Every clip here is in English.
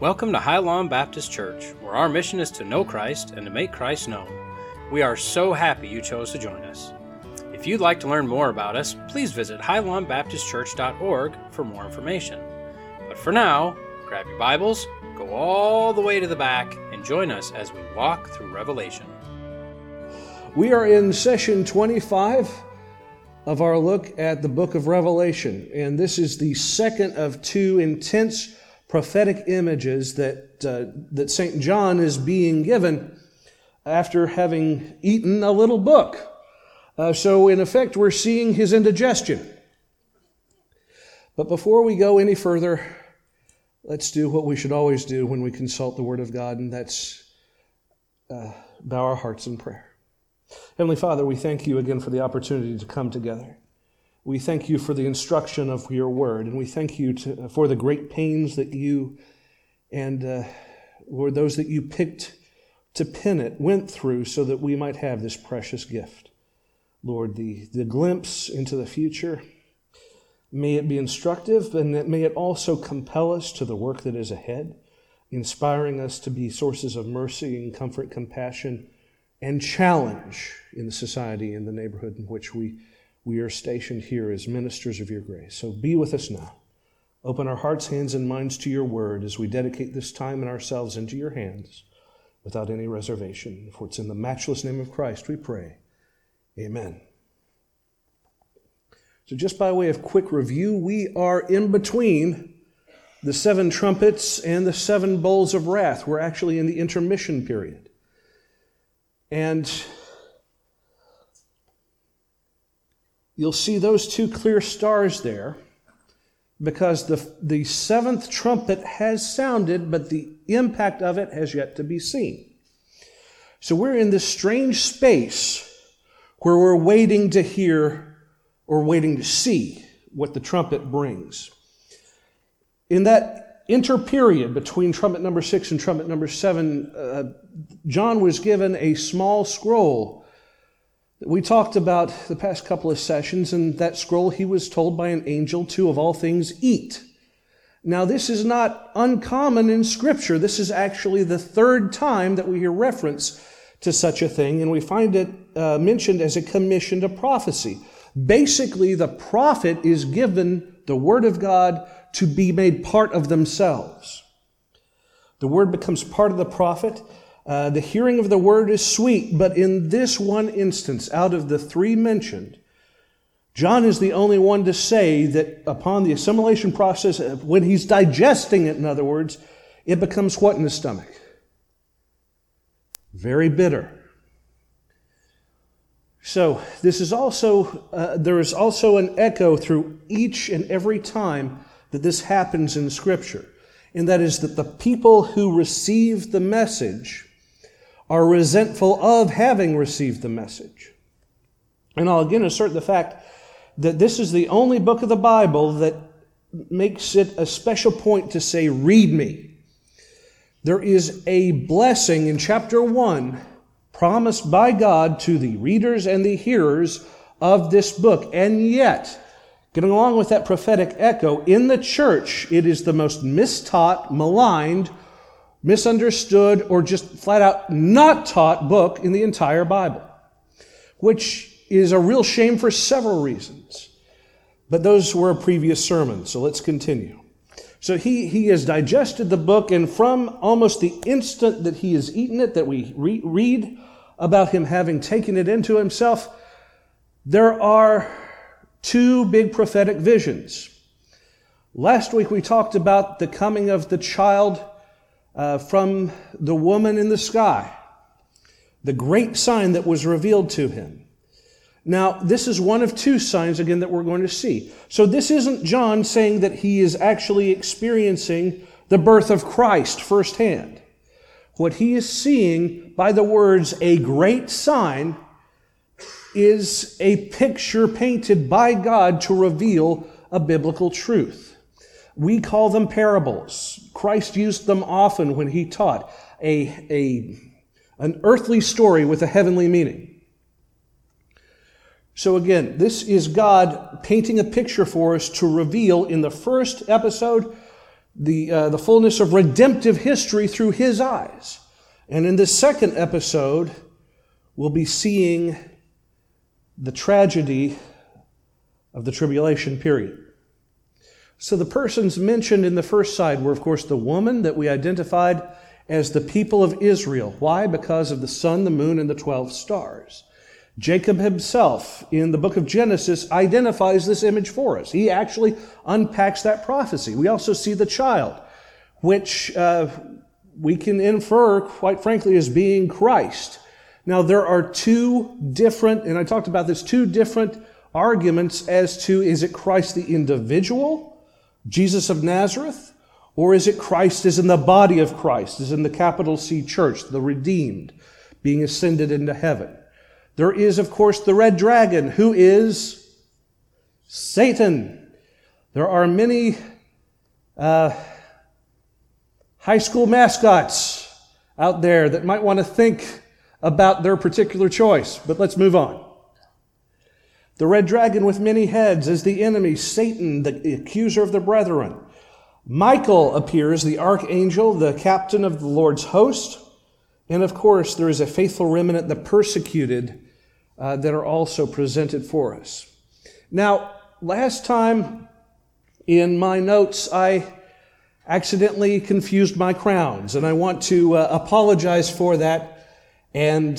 Welcome to Highlawn Baptist Church, where our mission is to know Christ and to make Christ known. We are so happy you chose to join us. If you'd like to learn more about us, please visit highlawnbaptistchurch.org for more information. But for now, grab your Bibles, go all the way to the back, and join us as we walk through Revelation. We are in session 25 of our look at the book of Revelation, and this is the second of two intense prophetic images that, uh, that St. John is being given after having eaten a little book. Uh, so, in effect, we're seeing his indigestion. But before we go any further, let's do what we should always do when we consult the Word of God, and that's uh, bow our hearts in prayer. Heavenly Father, we thank you again for the opportunity to come together. We thank you for the instruction of your word, and we thank you to, for the great pains that you and, uh, Lord, those that you picked to pen it went through so that we might have this precious gift. Lord, the, the glimpse into the future, may it be instructive, and that may it also compel us to the work that is ahead, inspiring us to be sources of mercy and comfort, compassion, and challenge in the society, in the neighborhood in which we we are stationed here as ministers of your grace. So be with us now. Open our hearts, hands, and minds to your word as we dedicate this time and ourselves into your hands without any reservation. For it's in the matchless name of Christ we pray. Amen. So, just by way of quick review, we are in between the seven trumpets and the seven bowls of wrath. We're actually in the intermission period. And You'll see those two clear stars there because the, the seventh trumpet has sounded, but the impact of it has yet to be seen. So we're in this strange space where we're waiting to hear or waiting to see what the trumpet brings. In that interperiod between trumpet number six and trumpet number seven, uh, John was given a small scroll we talked about the past couple of sessions, and that scroll he was told by an angel to, of all things, eat. Now, this is not uncommon in Scripture. This is actually the third time that we hear reference to such a thing, and we find it uh, mentioned as a commission to prophecy. Basically, the prophet is given the Word of God to be made part of themselves. The Word becomes part of the prophet, uh, the hearing of the word is sweet, but in this one instance, out of the three mentioned, John is the only one to say that upon the assimilation process, uh, when he's digesting it, in other words, it becomes what in the stomach? Very bitter. So, this is also, uh, there is also an echo through each and every time that this happens in Scripture. And that is that the people who receive the message are resentful of having received the message. And I'll again assert the fact that this is the only book of the Bible that makes it a special point to say, Read me. There is a blessing in chapter 1 promised by God to the readers and the hearers of this book. And yet, getting along with that prophetic echo, in the church, it is the most mistaught, maligned, misunderstood, or just flat out not taught book in the entire Bible, which is a real shame for several reasons. But those were a previous sermon, so let's continue. So he, he has digested the book, and from almost the instant that he has eaten it, that we re- read about him having taken it into himself, there are two big prophetic visions. Last week we talked about the coming of the child uh, from the woman in the sky, the great sign that was revealed to him. Now, this is one of two signs, again, that we're going to see. So, this isn't John saying that he is actually experiencing the birth of Christ firsthand. What he is seeing by the words, a great sign, is a picture painted by God to reveal a biblical truth. We call them parables. Christ used them often when he taught a, a, an earthly story with a heavenly meaning. So again, this is God painting a picture for us to reveal in the first episode the, uh, the fullness of redemptive history through his eyes. And in this second episode, we'll be seeing the tragedy of the tribulation period. So the persons mentioned in the first side were, of course, the woman that we identified as the people of Israel. Why? Because of the sun, the moon, and the 12 stars. Jacob himself in the book of Genesis identifies this image for us. He actually unpacks that prophecy. We also see the child, which uh, we can infer, quite frankly, as being Christ. Now, there are two different, and I talked about this, two different arguments as to is it Christ the individual, Jesus of Nazareth, or is it Christ is in the body of Christ, is in the capital C church, the redeemed, being ascended into heaven? There is, of course, the red dragon, who is Satan. There are many uh, high school mascots out there that might want to think about their particular choice, but let's move on. The red dragon with many heads is the enemy, Satan, the accuser of the brethren. Michael appears, the archangel, the captain of the Lord's host. And of course, there is a faithful remnant, the persecuted, uh, that are also presented for us. Now, last time in my notes, I accidentally confused my crowns, and I want to uh, apologize for that and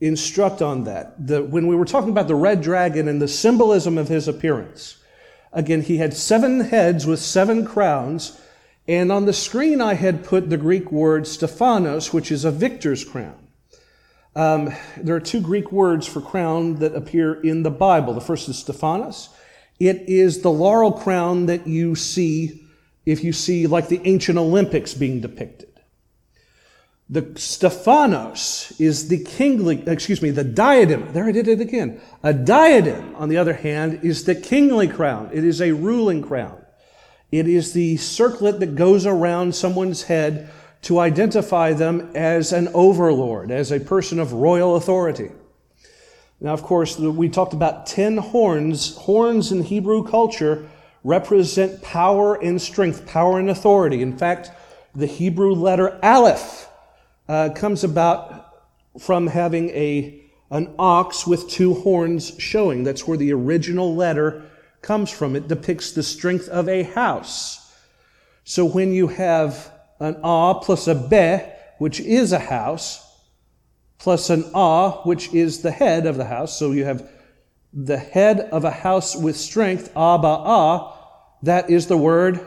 instruct on that. The, when we were talking about the red dragon and the symbolism of his appearance, again, he had seven heads with seven crowns, and on the screen I had put the Greek word Stephanos, which is a victor's crown. Um, there are two Greek words for crown that appear in the Bible. The first is Stephanos. It is the laurel crown that you see if you see like the ancient Olympics being depicted. The Stephanos is the kingly, excuse me, the diadem. There I did it again. A diadem, on the other hand, is the kingly crown. It is a ruling crown. It is the circlet that goes around someone's head to identify them as an overlord, as a person of royal authority. Now, of course, we talked about 10 horns. Horns in Hebrew culture represent power and strength, power and authority. In fact, the Hebrew letter aleph uh, comes about from having a, an ox with two horns showing. That's where the original letter comes from. It depicts the strength of a house. So when you have an ah plus a be, which is a house, plus an ah, which is the head of the house. So you have the head of a house with strength, Abba ah. That is the word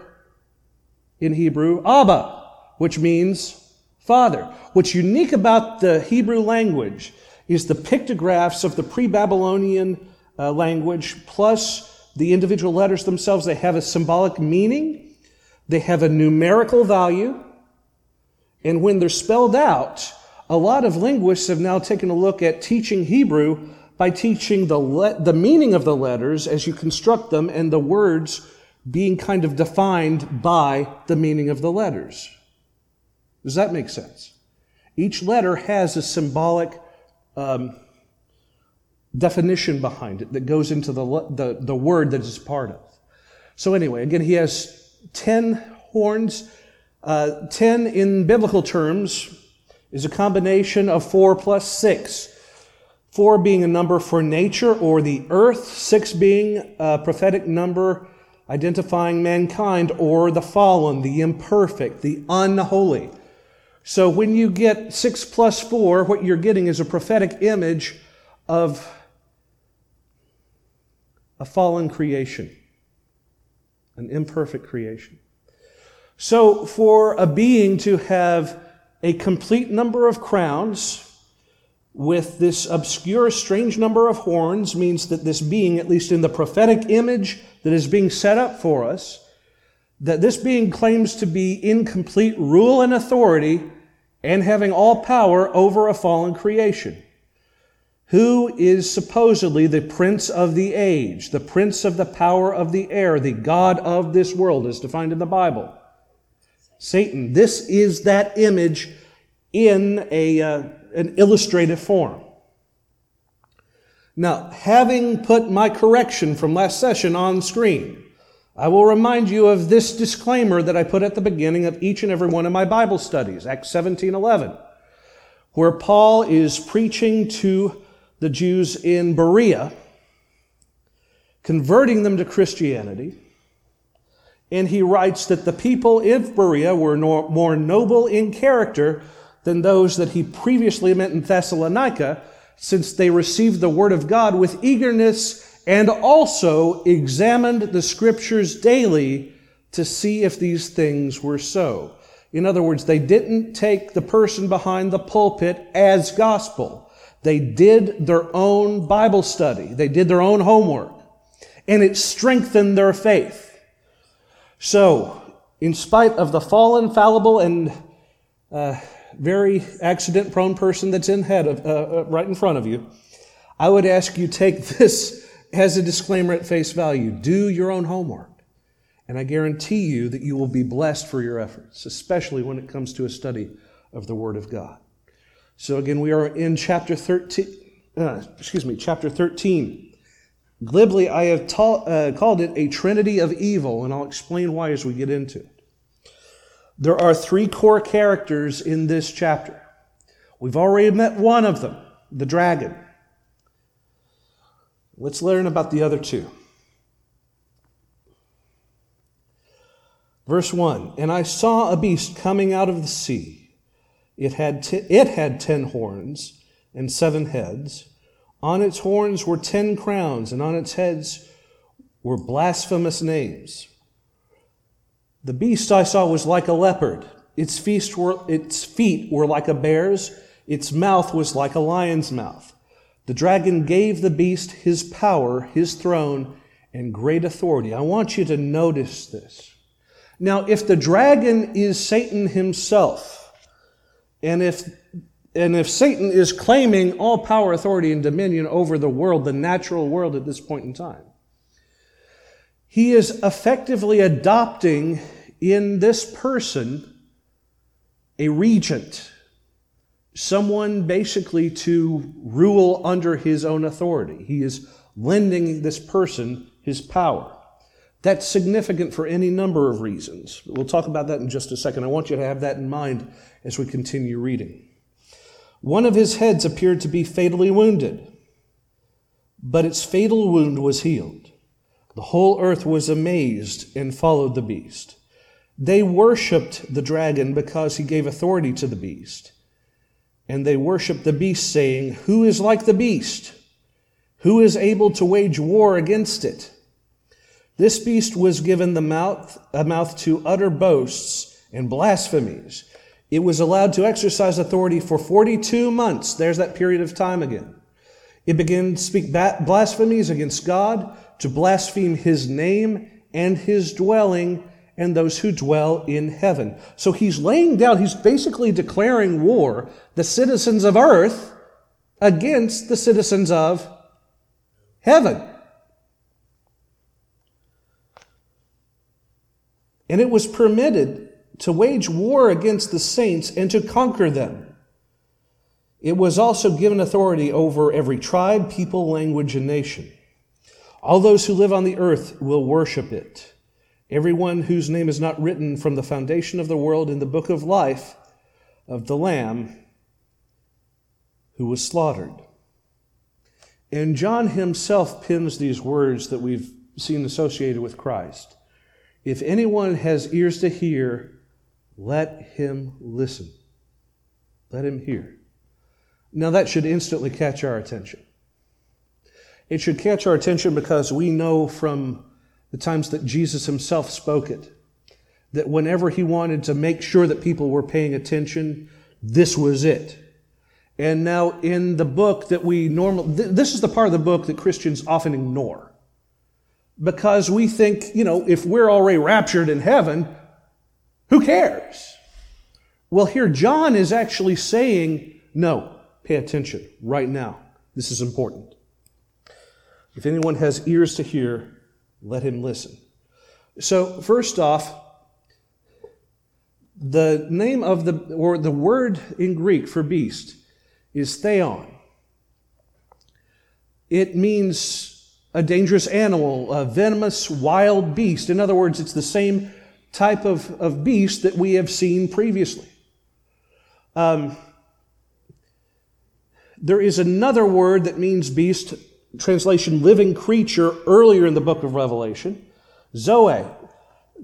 in Hebrew, Abba, which means father. What's unique about the Hebrew language is the pictographs of the pre Babylonian uh, language plus the individual letters themselves. They have a symbolic meaning they have a numerical value. And when they're spelled out, a lot of linguists have now taken a look at teaching Hebrew by teaching the, le- the meaning of the letters as you construct them and the words being kind of defined by the meaning of the letters. Does that make sense? Each letter has a symbolic um, definition behind it that goes into the, the, the word that it's part of. So, anyway, again, he has 10 horns. Uh, 10 in biblical terms is a combination of 4 plus 6. 4 being a number for nature or the earth, 6 being a prophetic number identifying mankind or the fallen, the imperfect, the unholy. So when you get 6 plus 4, what you're getting is a prophetic image of a fallen creation an imperfect creation. So, for a being to have a complete number of crowns with this obscure, strange number of horns means that this being, at least in the prophetic image that is being set up for us, that this being claims to be in complete rule and authority and having all power over a fallen creation who is supposedly the prince of the age, the prince of the power of the air, the God of this world, as defined in the Bible. Satan. This is that image in a, uh, an illustrative form. Now, having put my correction from last session on screen, I will remind you of this disclaimer that I put at the beginning of each and every one of my Bible studies, Acts 17 11, where Paul is preaching to the Jews in Berea, converting them to Christianity. And he writes that the people in Berea were more noble in character than those that he previously met in Thessalonica, since they received the word of God with eagerness and also examined the scriptures daily to see if these things were so. In other words, they didn't take the person behind the pulpit as gospel. They did their own Bible study. They did their own homework. And it strengthened their faith. So, in spite of the fallen, fallible, and uh, very accident prone person that's in head of, uh, uh right in front of you, I would ask you take this has a disclaimer at face value do your own homework. And I guarantee you that you will be blessed for your efforts, especially when it comes to a study of the Word of God. So again, we are in chapter 13, uh, excuse me, chapter 13. Glibly, I have ta- uh, called it a trinity of evil, and I'll explain why as we get into it. There are three core characters in this chapter. We've already met one of them, the dragon. Let's learn about the other two. Verse 1 And I saw a beast coming out of the sea. It had, t- it had ten horns and seven heads. On its horns were ten crowns, and on its heads were blasphemous names. The beast I saw was like a leopard. Its feet were, its feet were like a bear's. Its mouth was like a lion's mouth. The dragon gave the beast his power, his throne, and great authority. I want you to notice this. Now, if the dragon is Satan himself, and if and if Satan is claiming all power, authority, and dominion over the world, the natural world at this point in time, he is effectively adopting in this person a regent, someone basically to rule under his own authority. He is lending this person his power. That's significant for any number of reasons. We'll talk about that in just a second. I want you to have that in mind as we continue reading. One of his heads appeared to be fatally wounded, but its fatal wound was healed. The whole earth was amazed and followed the beast. They worshiped the dragon because he gave authority to the beast and they worshiped the beast, saying, Who is like the beast? Who is able to wage war against it? This beast was given the mouth, a mouth to utter boasts and blasphemies. It was allowed to exercise authority for 42 months. There's that period of time again. It began to speak blasphemies against God, to blaspheme his name and his dwelling, and those who dwell in heaven. So he's laying down, he's basically declaring war, the citizens of earth against the citizens of heaven. And it was permitted to wage war against the saints and to conquer them. It was also given authority over every tribe, people, language, and nation. All those who live on the earth will worship it. Everyone whose name is not written from the foundation of the world in the book of life of the Lamb who was slaughtered. And John himself pins these words that we've seen associated with Christ. If anyone has ears to hear, let him listen. Let him hear. Now, that should instantly catch our attention. It should catch our attention because we know from the times that Jesus himself spoke it, that whenever he wanted to make sure that people were paying attention, this was it. And now in the book that we normally, th- this is the part of the book that Christians often ignore. Because we think, you know, if we're already raptured in heaven, who cares? Well, here John is actually saying, no, pay attention right now. This is important. If anyone has ears to hear, let him listen. So, first off, the name of the, or the word in Greek for beast is therion. It means a dangerous animal, a venomous wild beast. In other words, it's the same type of, of beast that we have seen previously. Um, there is another word that means beast, translation living creature, earlier in the book of Revelation, Zoe.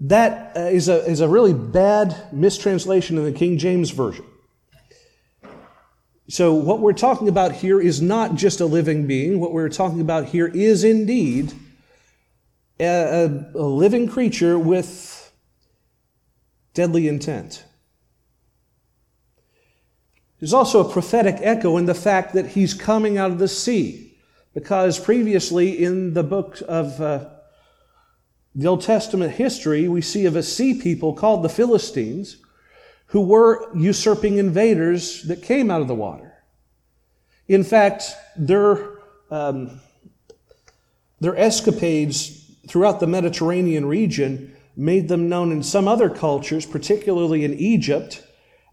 That uh, a, is a really bad mistranslation in the King James Version. So, what we're talking about here is not just a living being. What we're talking about here is indeed a, a, a living creature with deadly intent. There's also a prophetic echo in the fact that he's coming out of the sea, because previously in the book of uh, the Old Testament history, we see of a sea people called the Philistines who were usurping invaders that came out of the water. In fact, their, um, their escapades throughout the Mediterranean region made them known in some other cultures, particularly in Egypt,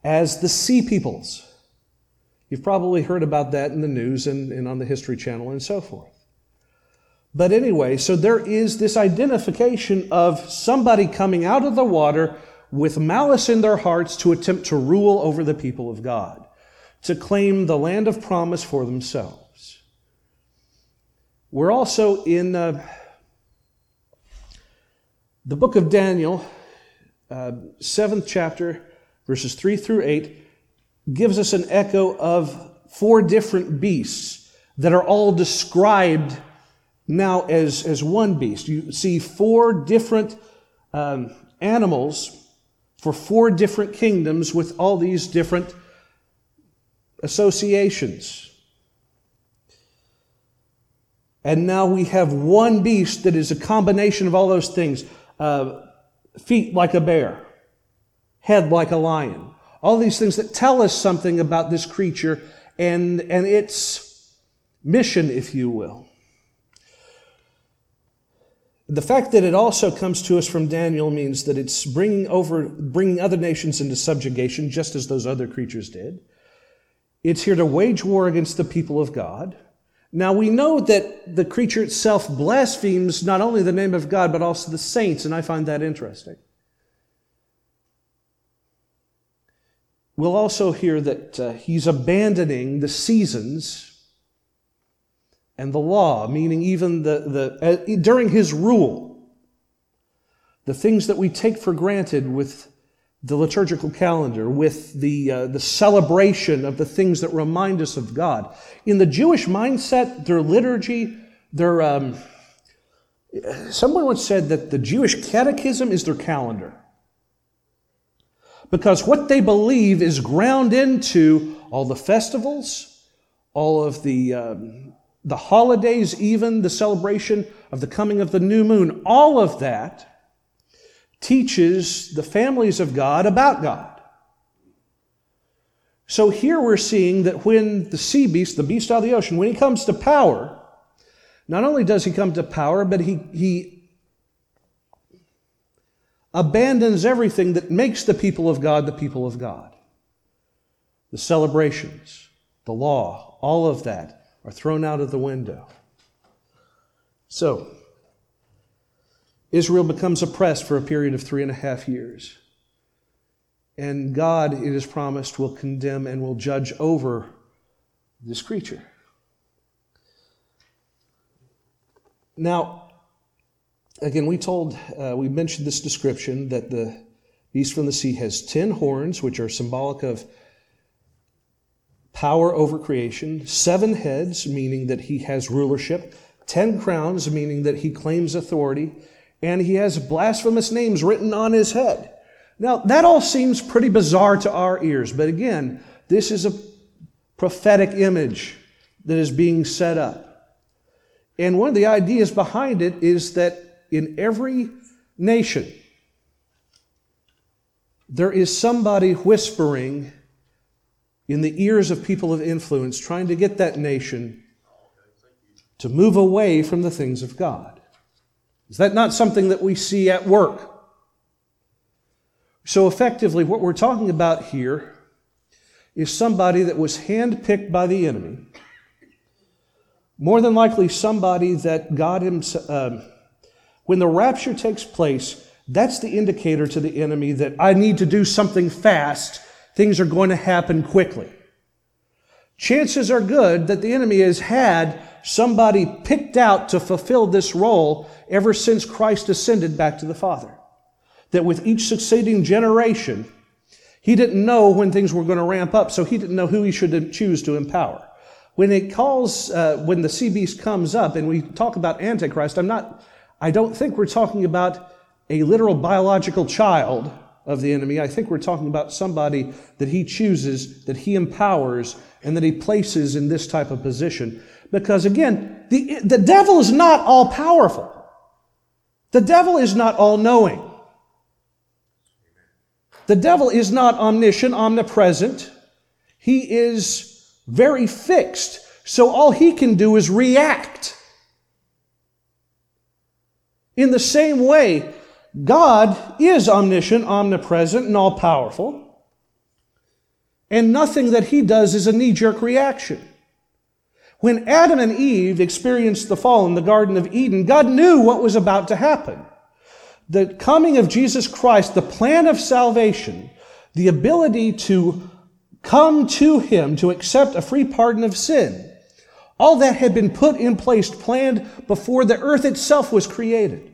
as the Sea Peoples. You've probably heard about that in the news and, and on the History Channel and so forth. But anyway, so there is this identification of somebody coming out of the water with malice in their hearts to attempt to rule over the people of God, to claim the land of promise for themselves. We're also in uh, the book of Daniel, uh, seventh chapter, verses 3 through 8, gives us an echo of four different beasts that are all described now as, as one beast. You see four different um, animals for four different kingdoms with all these different associations. And now we have one beast that is a combination of all those things uh, feet like a bear, head like a lion. All these things that tell us something about this creature and, and its mission, if you will. The fact that it also comes to us from Daniel means that it's bringing over, bringing other nations into subjugation, just as those other creatures did. It's here to wage war against the people of God. Now we know that the creature itself blasphemes not only the name of God, but also the saints, and I find that interesting. We'll also hear that uh, he's abandoning the seasons and the law, meaning even the, the uh, during his rule, the things that we take for granted with the liturgical calendar, with the, uh, the celebration of the things that remind us of God. In the Jewish mindset, their liturgy, their, um, someone once said that the Jewish catechism is their calendar. Because what they believe is ground into all the festivals, all of the um, the holidays, even the celebration of the coming of the new moon, all of that teaches the families of God about God. So here we're seeing that when the sea beast, the beast out of the ocean, when he comes to power, not only does he come to power, but he, he abandons everything that makes the people of God the people of God. The celebrations, the law, all of that are thrown out of the window. So, Israel becomes oppressed for a period of three and a half years. And God, it is promised, will condemn and will judge over this creature. Now, again, we told, uh, we mentioned this description that the beast from the sea has ten horns, which are symbolic of power over creation, seven heads, meaning that he has rulership, ten crowns, meaning that he claims authority, and he has blasphemous names written on his head. Now, that all seems pretty bizarre to our ears, but again, this is a prophetic image that is being set up. And one of the ideas behind it is that in every nation, there is somebody whispering in the ears of people of influence, trying to get that nation to move away from the things of God. Is that not something that we see at work? So, effectively, what we're talking about here is somebody that was handpicked by the enemy, more than likely somebody that God himself, um, when the rapture takes place, that's the indicator to the enemy that I need to do something fast. Things are going to happen quickly. Chances are good that the enemy has had somebody picked out to fulfill this role ever since Christ ascended back to the Father. That with each succeeding generation, he didn't know when things were going to ramp up, so he didn't know who he should choose to empower. When it calls, uh, when the sea beast comes up and we talk about Antichrist, I'm not, I don't think we're talking about a literal biological child of the enemy. I think we're talking about somebody that he chooses, that he empowers, and that he places in this type of position. Because again, the, the devil is not all powerful. The devil is not all knowing. The devil is not omniscient, omnipresent. He is very fixed. So all he can do is react. In the same way, God is omniscient, omnipresent, and all powerful. And nothing that he does is a knee jerk reaction. When Adam and Eve experienced the fall in the Garden of Eden, God knew what was about to happen. The coming of Jesus Christ, the plan of salvation, the ability to come to Him to accept a free pardon of sin, all that had been put in place, planned before the earth itself was created.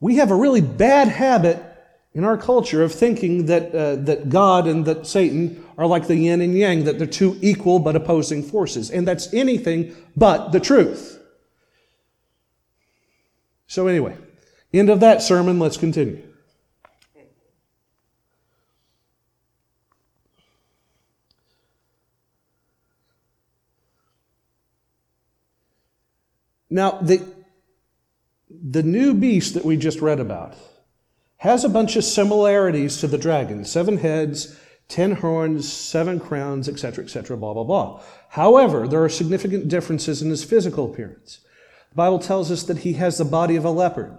We have a really bad habit in our culture of thinking that, uh, that God and that Satan are like the yin and yang, that they're two equal but opposing forces. And that's anything but the truth. So, anyway, end of that sermon, let's continue. Now, the, the new beast that we just read about has a bunch of similarities to the dragon seven heads, ten horns, seven crowns, etc., etc., blah, blah, blah. However, there are significant differences in his physical appearance. The Bible tells us that he has the body of a leopard,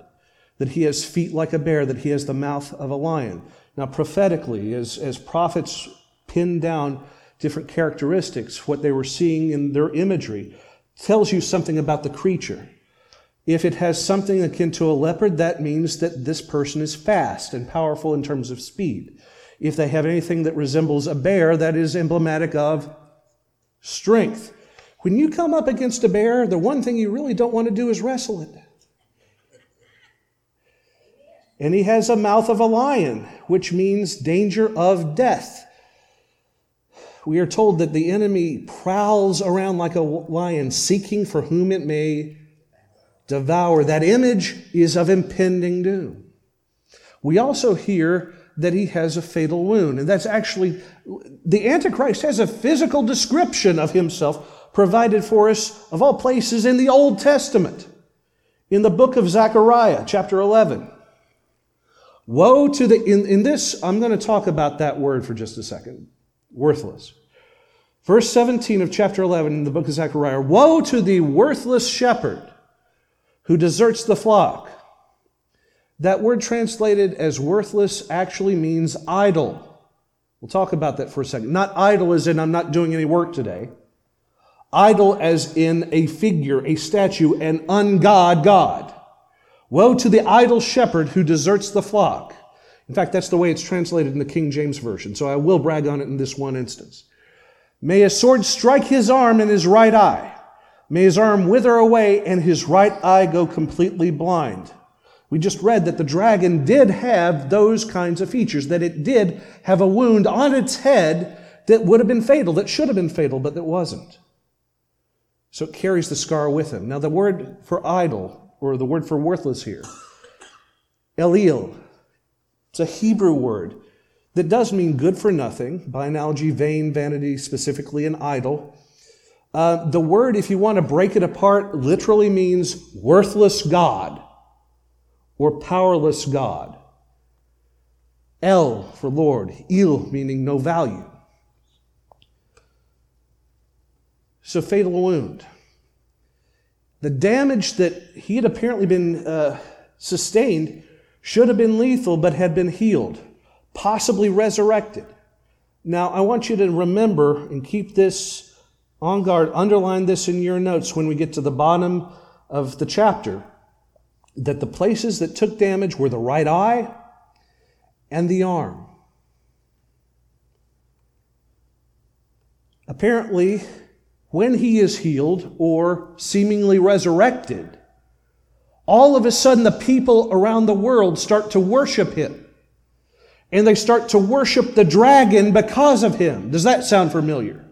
that he has feet like a bear, that he has the mouth of a lion. Now, prophetically, as, as prophets pinned down different characteristics, what they were seeing in their imagery tells you something about the creature. If it has something akin to a leopard, that means that this person is fast and powerful in terms of speed. If they have anything that resembles a bear, that is emblematic of strength. When you come up against a bear, the one thing you really don't want to do is wrestle it. And he has a mouth of a lion, which means danger of death. We are told that the enemy prowls around like a lion, seeking for whom it may devour. That image is of impending doom. We also hear that he has a fatal wound. And that's actually, the Antichrist has a physical description of himself provided for us, of all places, in the Old Testament, in the book of Zechariah, chapter 11. Woe to the, in, in this, I'm going to talk about that word for just a second worthless. Verse 17 of chapter 11 in the book of Zechariah Woe to the worthless shepherd who deserts the flock. That word translated as worthless actually means idle. We'll talk about that for a second. Not idle as in I'm not doing any work today. Idle as in a figure, a statue, an ungod God. Woe to the idle shepherd who deserts the flock. In fact, that's the way it's translated in the King James Version, so I will brag on it in this one instance. May a sword strike his arm and his right eye. May his arm wither away and his right eye go completely blind. We just read that the dragon did have those kinds of features, that it did have a wound on its head that would have been fatal, that should have been fatal, but that wasn't. So it carries the scar with him. Now, the word for idle, or the word for worthless here, Elil, it's a Hebrew word that does mean good for nothing, by analogy, vain, vanity, specifically an idol. Uh, the word, if you want to break it apart, literally means worthless God or powerless God. El for Lord, il meaning no value. So, fatal wound. The damage that he had apparently been uh, sustained should have been lethal, but had been healed, possibly resurrected. Now, I want you to remember and keep this On guard, underline this in your notes when we get to the bottom of the chapter that the places that took damage were the right eye and the arm. Apparently, when he is healed or seemingly resurrected, all of a sudden the people around the world start to worship him. And they start to worship the dragon because of him. Does that sound familiar?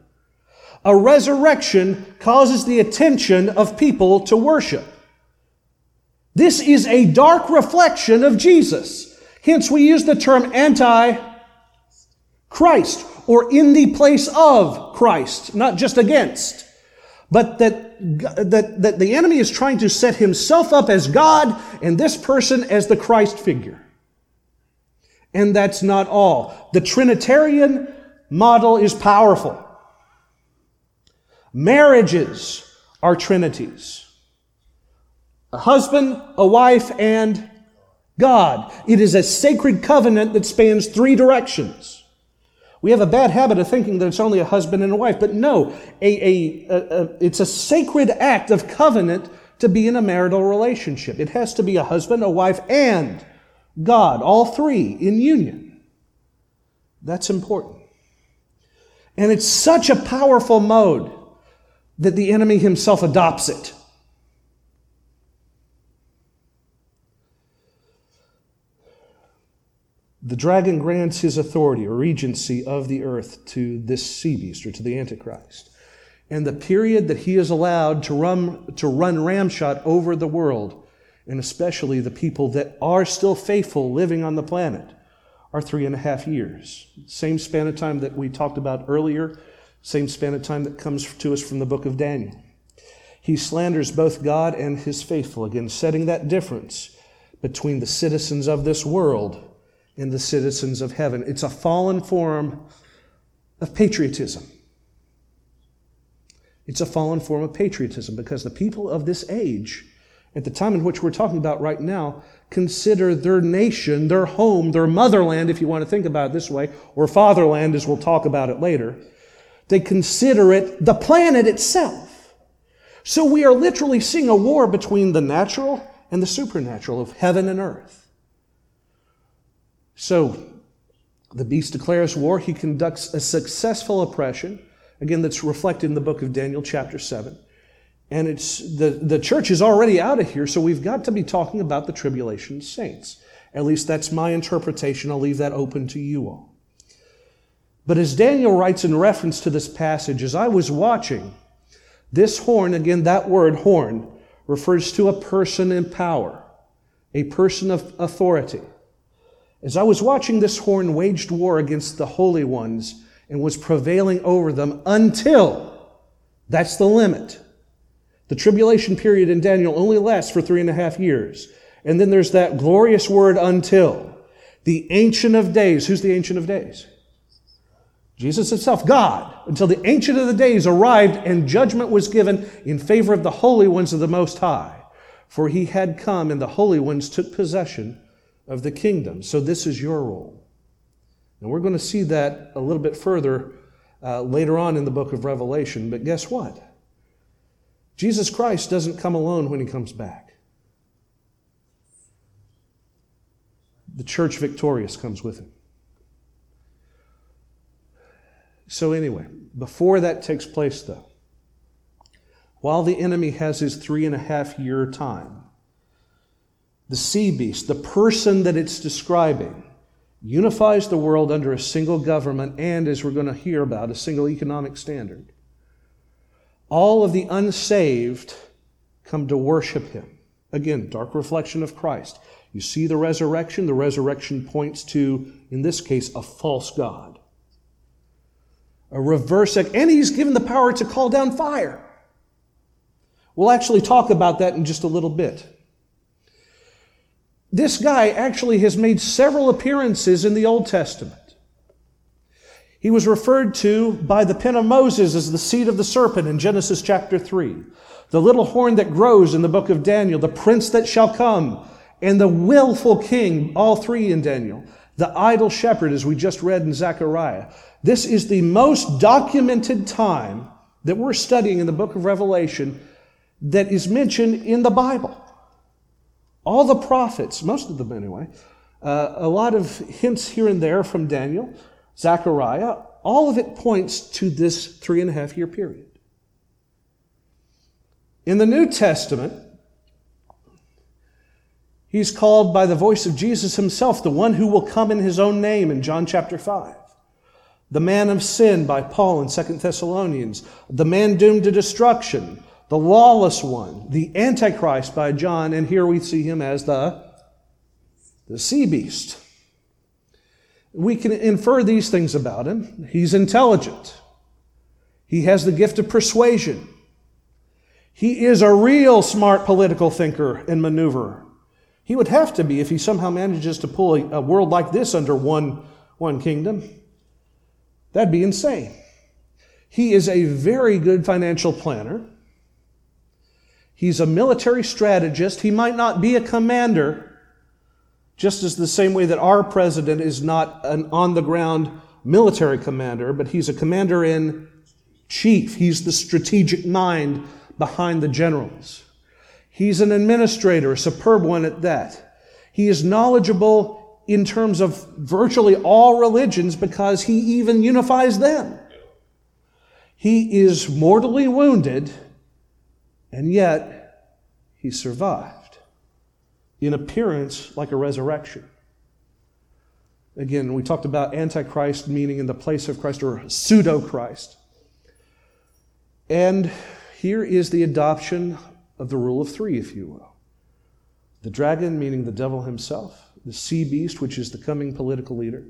A resurrection causes the attention of people to worship. This is a dark reflection of Jesus. Hence, we use the term anti Christ or in the place of Christ, not just against. But that, that, that the enemy is trying to set himself up as God and this person as the Christ figure. And that's not all. The Trinitarian model is powerful. Marriages are trinities a husband, a wife, and God. It is a sacred covenant that spans three directions. We have a bad habit of thinking that it's only a husband and a wife, but no, a, a, a, it's a sacred act of covenant to be in a marital relationship. It has to be a husband, a wife, and God, all three in union. That's important. And it's such a powerful mode that the enemy himself adopts it. The dragon grants his authority or regency of the earth to this sea beast or to the Antichrist. And the period that he is allowed to run, to run ramshot over the world, and especially the people that are still faithful living on the planet, are three and a half years. Same span of time that we talked about earlier, same span of time that comes to us from the book of Daniel. He slanders both God and his faithful, again, setting that difference between the citizens of this world in the citizens of heaven. It's a fallen form of patriotism. It's a fallen form of patriotism because the people of this age, at the time in which we're talking about right now, consider their nation, their home, their motherland, if you want to think about it this way, or fatherland, as we'll talk about it later. They consider it the planet itself. So we are literally seeing a war between the natural and the supernatural of heaven and earth. So, the beast declares war. He conducts a successful oppression. Again, that's reflected in the book of Daniel, chapter 7. And it's the, the church is already out of here, so we've got to be talking about the tribulation saints. At least that's my interpretation. I'll leave that open to you all. But as Daniel writes in reference to this passage, as I was watching, this horn, again, that word horn, refers to a person in power, a person of authority. As I was watching this horn waged war against the holy ones and was prevailing over them until, that's the limit. The tribulation period in Daniel only lasts for three and a half years. And then there's that glorious word until. The Ancient of Days. Who's the Ancient of Days? Jesus himself, God, until the Ancient of the Days arrived and judgment was given in favor of the holy ones of the Most High. For he had come and the holy ones took possession of the kingdom. So this is your role. And we're going to see that a little bit further uh, later on in the book of Revelation. But guess what? Jesus Christ doesn't come alone when he comes back. The church victorious comes with him. So, anyway, before that takes place, though, while the enemy has his three and a half year time, the sea beast, the person that it's describing, unifies the world under a single government and, as we're going to hear about, a single economic standard. All of the unsaved come to worship him. Again, dark reflection of Christ. You see the resurrection. The resurrection points to, in this case, a false God. A reverse, and he's given the power to call down fire. We'll actually talk about that in just a little bit. This guy actually has made several appearances in the Old Testament. He was referred to by the pen of Moses as the seed of the serpent in Genesis chapter 3, the little horn that grows in the book of Daniel, the prince that shall come, and the willful king, all three in Daniel, the idle shepherd, as we just read in Zechariah. This is the most documented time that we're studying in the book of Revelation that is mentioned in the Bible. All the prophets, most of them anyway, uh, a lot of hints here and there from Daniel, Zechariah, all of it points to this three and a half year period. In the New Testament, he's called by the voice of Jesus himself, the one who will come in his own name in John chapter 5. The man of sin by Paul in 2 Thessalonians. The man doomed to destruction. The lawless one. The Antichrist by John. And here we see him as the the sea beast. We can infer these things about him. He's intelligent. He has the gift of persuasion. He is a real smart political thinker and maneuverer. He would have to be if he somehow manages to pull a, a world like this under one, one kingdom. That'd be insane. He is a very good financial planner. He's a military strategist. He might not be a commander, just as the same way that our president is not an on the ground military commander, but he's a commander in chief. He's the strategic mind behind the generals. He's an administrator, a superb one at that. He is knowledgeable in terms of virtually all religions because he even unifies them. He is mortally wounded, and yet he survived in appearance like a resurrection. Again, we talked about Antichrist meaning in the place of Christ or pseudo Christ. And here is the adoption of the rule of three, if you will. The dragon, meaning the devil himself, the sea beast, which is the coming political leader.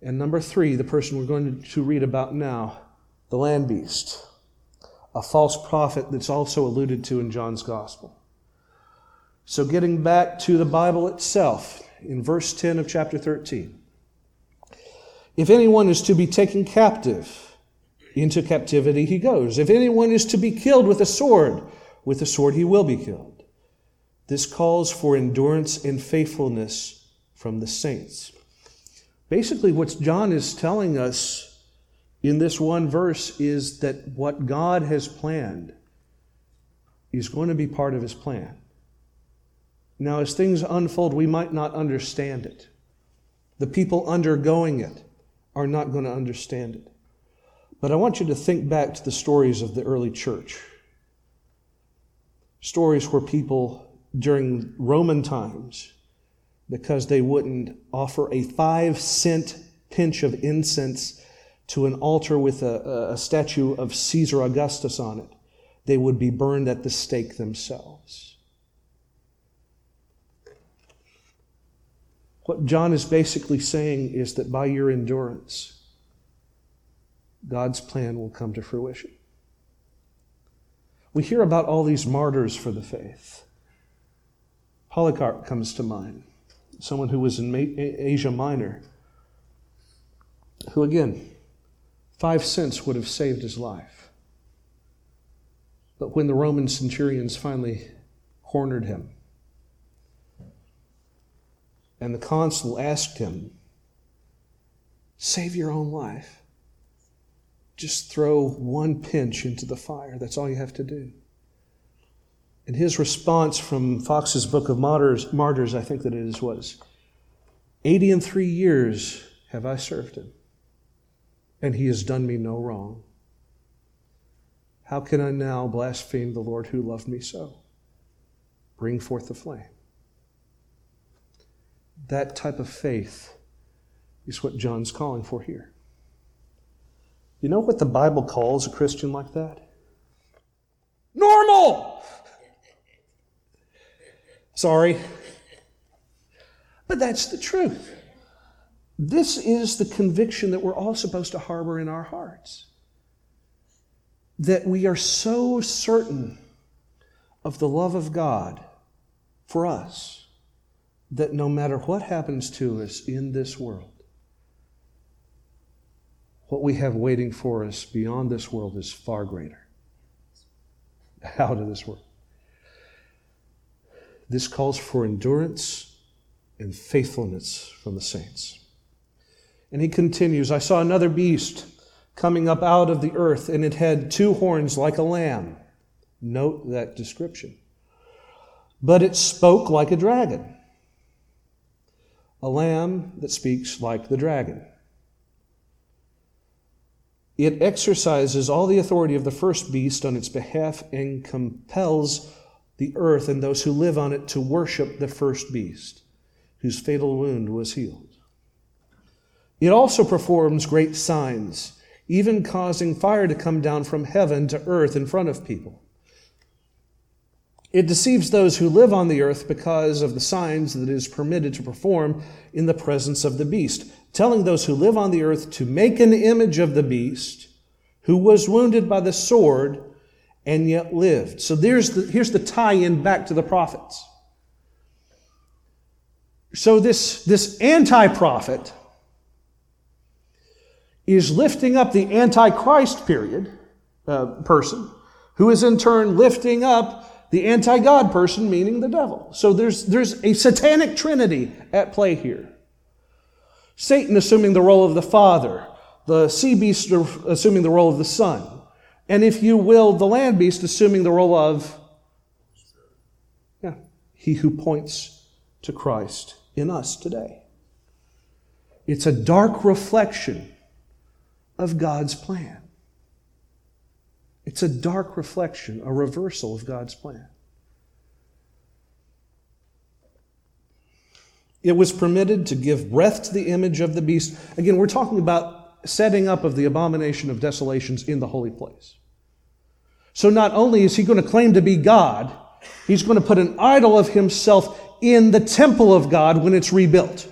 And number three, the person we're going to read about now, the land beast, a false prophet that's also alluded to in John's gospel. So, getting back to the Bible itself, in verse 10 of chapter 13, if anyone is to be taken captive, into captivity he goes. If anyone is to be killed with a sword, with a sword he will be killed. This calls for endurance and faithfulness from the saints. Basically, what John is telling us in this one verse is that what God has planned is going to be part of his plan. Now, as things unfold, we might not understand it. The people undergoing it are not going to understand it. But I want you to think back to the stories of the early church. Stories where people during Roman times, because they wouldn't offer a five cent pinch of incense to an altar with a, a statue of Caesar Augustus on it, they would be burned at the stake themselves. What John is basically saying is that by your endurance, God's plan will come to fruition. We hear about all these martyrs for the faith. Polycarp comes to mind, someone who was in Asia Minor, who again, five cents would have saved his life. But when the Roman centurions finally cornered him, and the consul asked him, Save your own life. Just throw one pinch into the fire. That's all you have to do. And his response from Fox's Book of Martyrs, Martyrs I think that it is, was 80 and three years have I served him, and he has done me no wrong. How can I now blaspheme the Lord who loved me so? Bring forth the flame. That type of faith is what John's calling for here. You know what the Bible calls a Christian like that? Normal! Sorry. But that's the truth. This is the conviction that we're all supposed to harbor in our hearts. That we are so certain of the love of God for us that no matter what happens to us in this world, what we have waiting for us beyond this world is far greater. Out of this world. This calls for endurance and faithfulness from the saints. And he continues I saw another beast coming up out of the earth, and it had two horns like a lamb. Note that description. But it spoke like a dragon. A lamb that speaks like the dragon. It exercises all the authority of the first beast on its behalf and compels the earth and those who live on it to worship the first beast, whose fatal wound was healed. It also performs great signs, even causing fire to come down from heaven to earth in front of people. It deceives those who live on the earth because of the signs that it is permitted to perform in the presence of the beast, telling those who live on the earth to make an image of the beast who was wounded by the sword and yet lived. So there's the, here's the tie in back to the prophets. So this, this anti prophet is lifting up the antichrist period uh, person, who is in turn lifting up the anti God person, meaning the devil. So there's, there's a satanic trinity at play here. Satan assuming the role of the Father, the sea beast assuming the role of the Son, and if you will, the land beast assuming the role of yeah, he who points to Christ in us today. It's a dark reflection of God's plan. It's a dark reflection, a reversal of God's plan. It was permitted to give breath to the image of the beast. Again, we're talking about setting up of the abomination of desolations in the holy place. So not only is he going to claim to be God, he's going to put an idol of himself in the temple of God when it's rebuilt.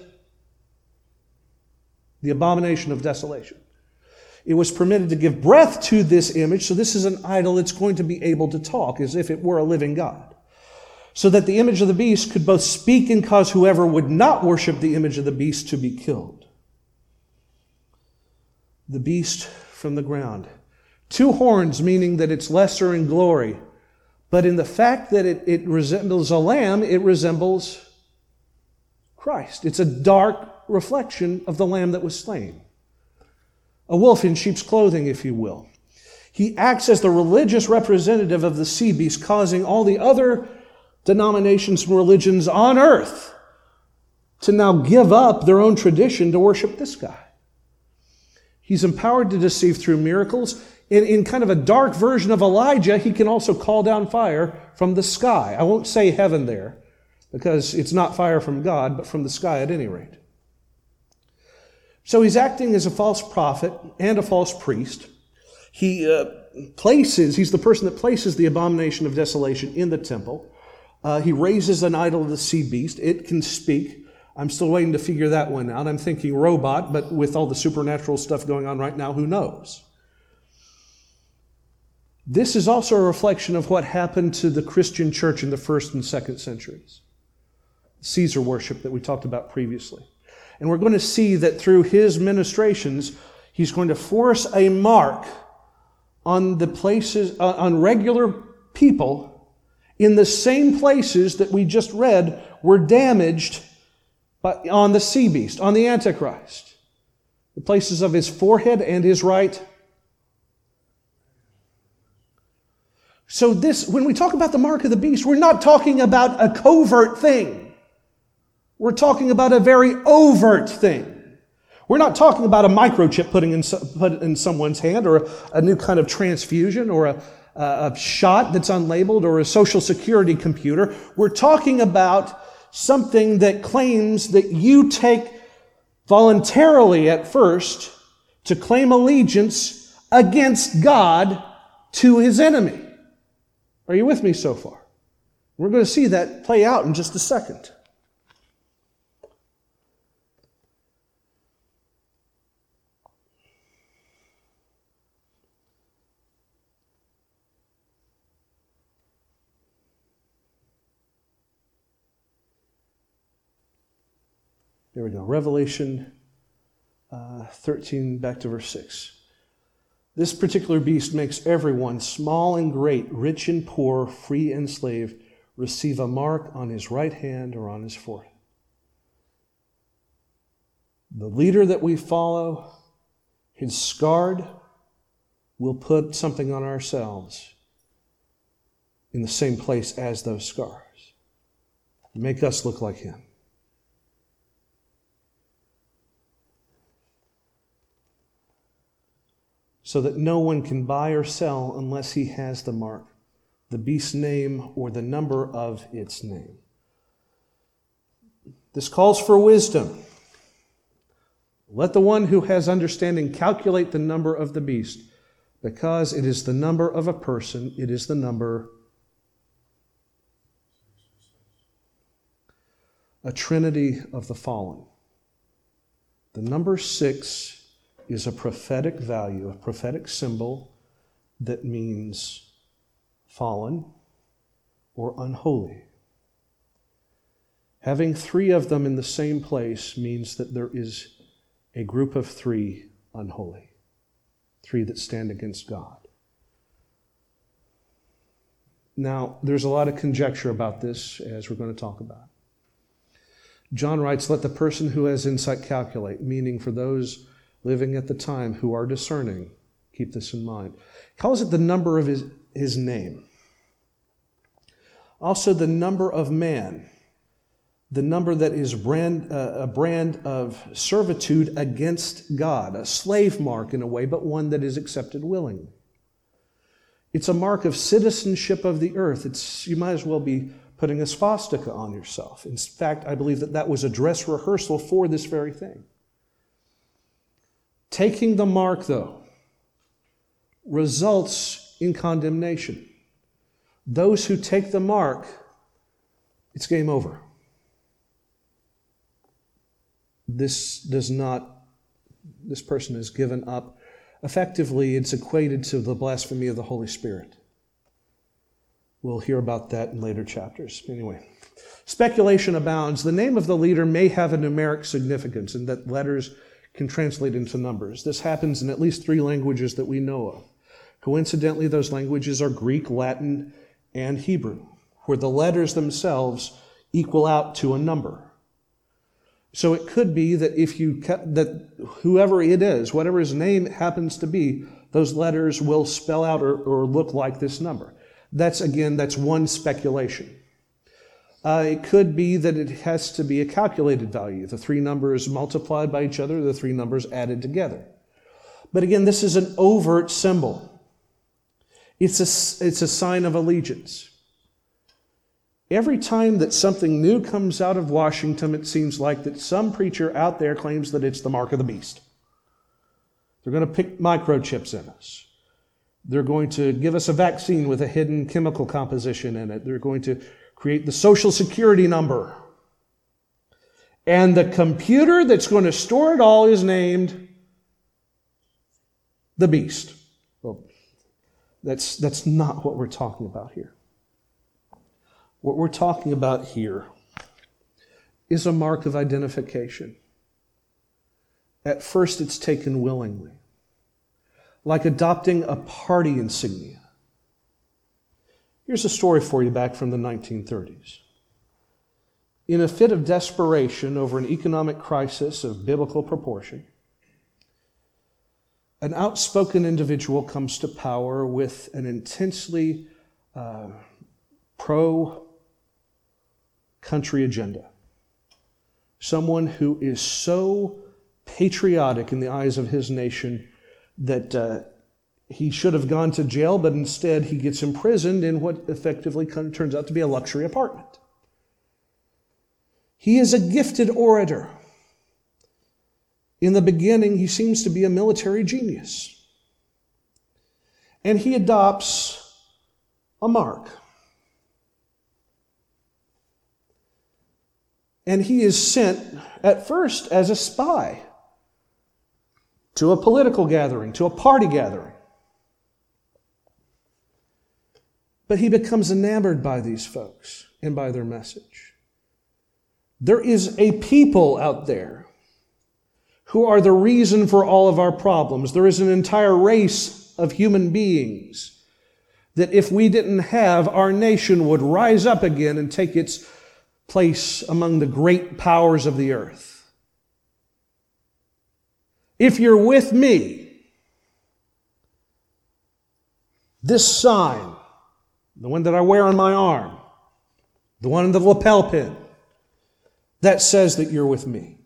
The abomination of desolation. It was permitted to give breath to this image, so this is an idol that's going to be able to talk as if it were a living God. So that the image of the beast could both speak and cause whoever would not worship the image of the beast to be killed. The beast from the ground. Two horns, meaning that it's lesser in glory. But in the fact that it, it resembles a lamb, it resembles Christ. It's a dark reflection of the lamb that was slain a wolf in sheep's clothing, if you will. He acts as the religious representative of the sea beast, causing all the other denominations and religions on earth to now give up their own tradition to worship this guy. He's empowered to deceive through miracles. In, in kind of a dark version of Elijah, he can also call down fire from the sky. I won't say heaven there because it's not fire from God, but from the sky at any rate. So he's acting as a false prophet and a false priest. He uh, places, he's the person that places the abomination of desolation in the temple. Uh, he raises an idol of the sea beast. It can speak. I'm still waiting to figure that one out. I'm thinking robot, but with all the supernatural stuff going on right now, who knows? This is also a reflection of what happened to the Christian church in the first and second centuries. Caesar worship that we talked about previously. And we're going to see that through his ministrations, he's going to force a mark on the places, uh, on regular people in the same places that we just read were damaged by, on the sea beast, on the Antichrist. The places of his forehead and his right. So this, when we talk about the mark of the beast, we're not talking about a covert thing. We're talking about a very overt thing. We're not talking about a microchip putting in, put in someone's hand or a, a new kind of transfusion or a, a shot that's unlabeled or a social security computer. We're talking about something that claims that you take voluntarily at first to claim allegiance against God to his enemy. Are you with me so far? We're going to see that play out in just a second. There we go. Revelation uh, 13, back to verse 6. This particular beast makes everyone, small and great, rich and poor, free and slave, receive a mark on his right hand or on his forehead. The leader that we follow is scarred, we'll put something on ourselves in the same place as those scars. Make us look like him. So that no one can buy or sell unless he has the mark, the beast's name, or the number of its name. This calls for wisdom. Let the one who has understanding calculate the number of the beast, because it is the number of a person, it is the number a trinity of the fallen. The number six is a prophetic value, a prophetic symbol that means fallen or unholy. Having three of them in the same place means that there is a group of three unholy, three that stand against God. Now, there's a lot of conjecture about this, as we're going to talk about. John writes, Let the person who has insight calculate, meaning for those living at the time who are discerning, keep this in mind. He calls it the number of his, his name. Also, the number of man, the number that is brand, uh, a brand of servitude against God, a slave mark in a way, but one that is accepted willingly. It's a mark of citizenship of the earth. It's, you might as well be putting a swastika on yourself. In fact, I believe that that was a dress rehearsal for this very thing. Taking the mark, though, results in condemnation. Those who take the mark, it's game over. This does not, this person is given up. Effectively, it's equated to the blasphemy of the Holy Spirit. We'll hear about that in later chapters. Anyway, speculation abounds. The name of the leader may have a numeric significance in that letters can translate into numbers. This happens in at least three languages that we know of. Coincidentally, those languages are Greek, Latin, and Hebrew, where the letters themselves equal out to a number. So it could be that if you cut that whoever it is, whatever his name happens to be, those letters will spell out or, or look like this number. That's again, that's one speculation. Uh, it could be that it has to be a calculated value, the three numbers multiplied by each other, the three numbers added together. But again, this is an overt symbol. It's a, it's a sign of allegiance. Every time that something new comes out of Washington, it seems like that some preacher out there claims that it's the mark of the beast. They're going to pick microchips in us. They're going to give us a vaccine with a hidden chemical composition in it. They're going to create the social security number. And the computer that's going to store it all is named the beast. Well, that's, that's not what we're talking about here. What we're talking about here is a mark of identification. At first, it's taken willingly like adopting a party insignia. Here's a story for you back from the 1930s. In a fit of desperation over an economic crisis of biblical proportion, an outspoken individual comes to power with an intensely uh, pro country agenda. Someone who is so patriotic in the eyes of his nation that uh, he should have gone to jail, but instead he gets imprisoned in what effectively turns out to be a luxury apartment. He is a gifted orator. In the beginning, he seems to be a military genius. And he adopts a mark. And he is sent at first as a spy to a political gathering, to a party gathering. But he becomes enamored by these folks and by their message. There is a people out there who are the reason for all of our problems. There is an entire race of human beings that if we didn't have, our nation would rise up again and take its place among the great powers of the earth. If you're with me, this sign, the one that I wear on my arm, the one in the lapel pin, that says that you're with me.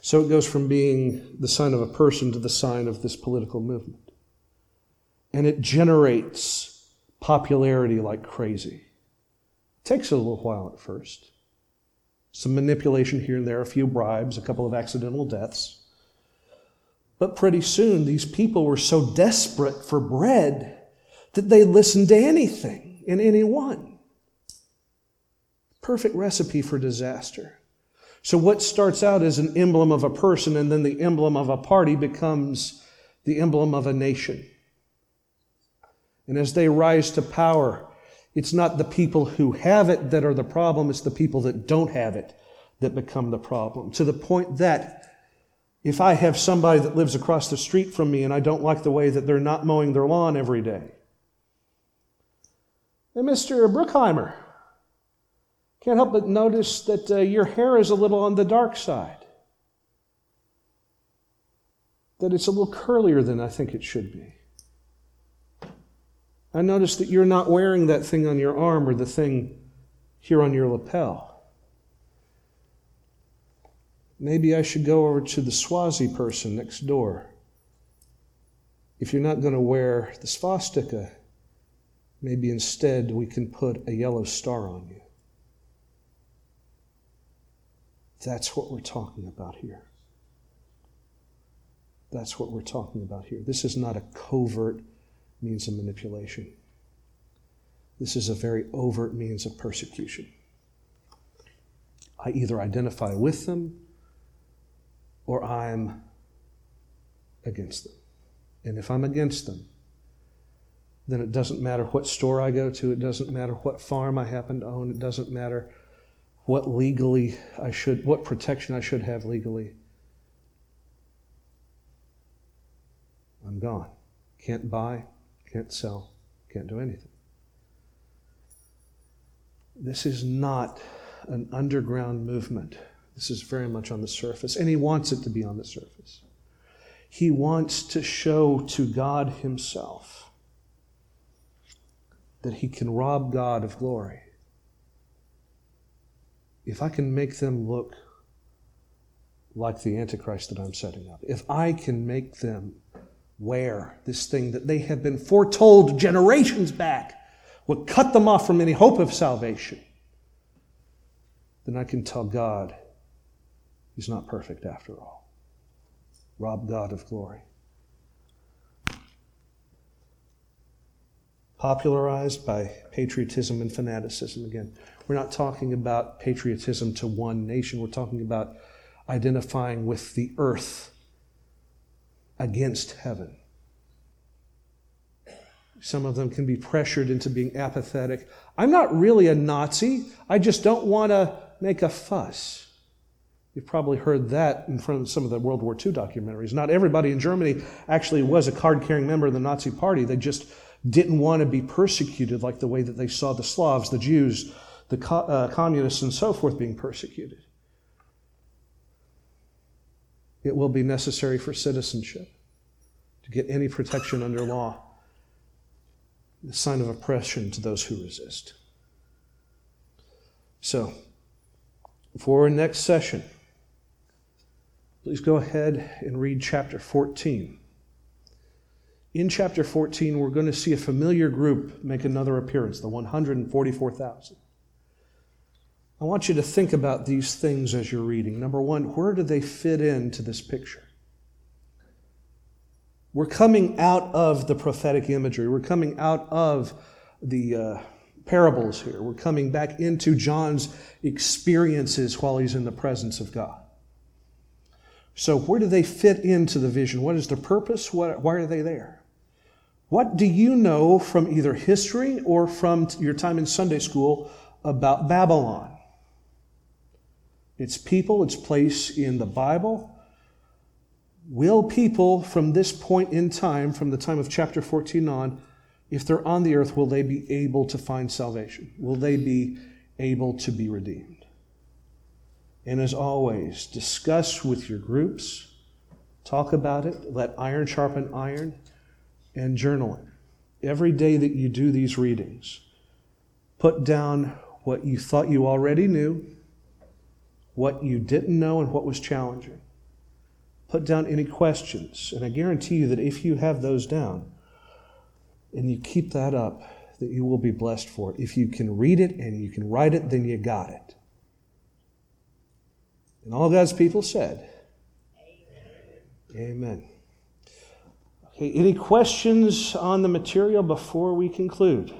So it goes from being the sign of a person to the sign of this political movement. And it generates popularity like crazy. It takes a little while at first. Some manipulation here and there, a few bribes, a couple of accidental deaths. But pretty soon, these people were so desperate for bread that they listen to anything and anyone. Perfect recipe for disaster. So, what starts out as an emblem of a person and then the emblem of a party becomes the emblem of a nation. And as they rise to power, it's not the people who have it that are the problem, it's the people that don't have it that become the problem. To the point that if I have somebody that lives across the street from me and I don't like the way that they're not mowing their lawn every day, Hey, Mr. Bruckheimer, can't help but notice that uh, your hair is a little on the dark side. That it's a little curlier than I think it should be. I notice that you're not wearing that thing on your arm or the thing here on your lapel. Maybe I should go over to the Swazi person next door. If you're not going to wear the swastika, maybe instead we can put a yellow star on you. That's what we're talking about here. That's what we're talking about here. This is not a covert means of manipulation. This is a very overt means of persecution. I either identify with them or I'm against them. And if I'm against them, then it doesn't matter what store I go to, it doesn't matter what farm I happen to own, it doesn't matter what legally I should, what protection I should have legally. I'm gone. Can't buy, can't sell, can't do anything. This is not an underground movement. This is very much on the surface, and he wants it to be on the surface. He wants to show to God Himself that he can rob God of glory if I can make them look like the Antichrist that I'm setting up, if I can make them wear this thing that they have been foretold generations back would cut them off from any hope of salvation, then I can tell God he's not perfect after all. Rob God of glory. Popularized by patriotism and fanaticism again. We're not talking about patriotism to one nation. We're talking about identifying with the earth against heaven. Some of them can be pressured into being apathetic. I'm not really a Nazi. I just don't want to make a fuss. You've probably heard that in front of some of the World War II documentaries. Not everybody in Germany actually was a card carrying member of the Nazi Party. They just didn't want to be persecuted like the way that they saw the Slavs, the Jews, the co- uh, communists and so forth being persecuted. It will be necessary for citizenship to get any protection under law, the sign of oppression to those who resist. So, for our next session, please go ahead and read chapter 14. In chapter 14, we're going to see a familiar group make another appearance, the 144,000. I want you to think about these things as you're reading. Number one, where do they fit into this picture? We're coming out of the prophetic imagery. We're coming out of the uh, parables here. We're coming back into John's experiences while he's in the presence of God. So, where do they fit into the vision? What is the purpose? What, why are they there? What do you know from either history or from your time in Sunday school about Babylon? its people, its place in the Bible. Will people from this point in time, from the time of chapter 14 on, if they're on the earth, will they be able to find salvation? Will they be able to be redeemed? And as always, discuss with your groups, talk about it, let iron sharpen iron, and journaling. Every day that you do these readings, put down what you thought you already knew, what you didn't know, and what was challenging. Put down any questions, and I guarantee you that if you have those down and you keep that up, that you will be blessed for it. If you can read it and you can write it, then you got it. And all God's people said, Amen. Amen. Okay, any questions on the material before we conclude?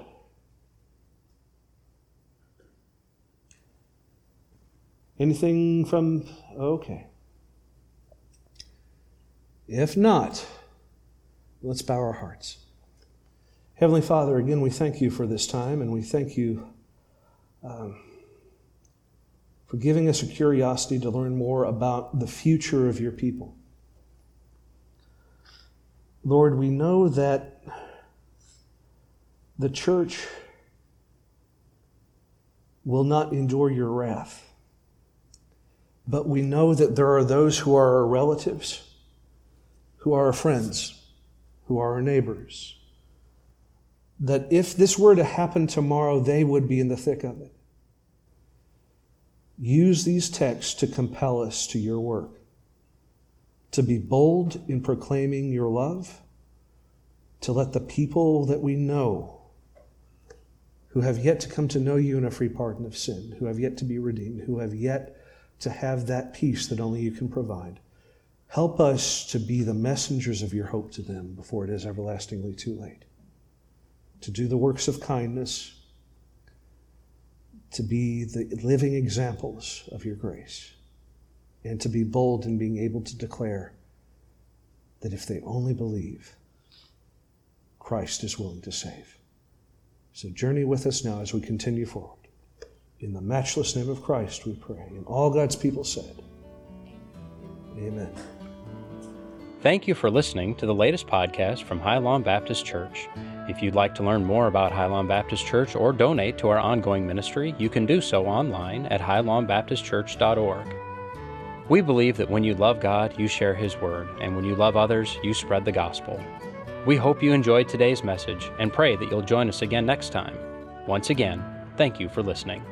Anything from. Okay. If not, let's bow our hearts. Heavenly Father, again, we thank you for this time and we thank you um, for giving us a curiosity to learn more about the future of your people. Lord, we know that the church will not endure your wrath. But we know that there are those who are our relatives, who are our friends, who are our neighbors. That if this were to happen tomorrow, they would be in the thick of it. Use these texts to compel us to your work, to be bold in proclaiming your love, to let the people that we know who have yet to come to know you in a free pardon of sin, who have yet to be redeemed, who have yet to have that peace that only you can provide. Help us to be the messengers of your hope to them before it is everlastingly too late. To do the works of kindness, to be the living examples of your grace, and to be bold in being able to declare that if they only believe, Christ is willing to save. So journey with us now as we continue forward. In the matchless name of Christ, we pray. And all God's people said, Amen. Thank you for listening to the latest podcast from Highlawn Baptist Church. If you'd like to learn more about Highlawn Baptist Church or donate to our ongoing ministry, you can do so online at highlawnbaptistchurch.org. We believe that when you love God, you share His Word, and when you love others, you spread the gospel. We hope you enjoyed today's message and pray that you'll join us again next time. Once again, thank you for listening.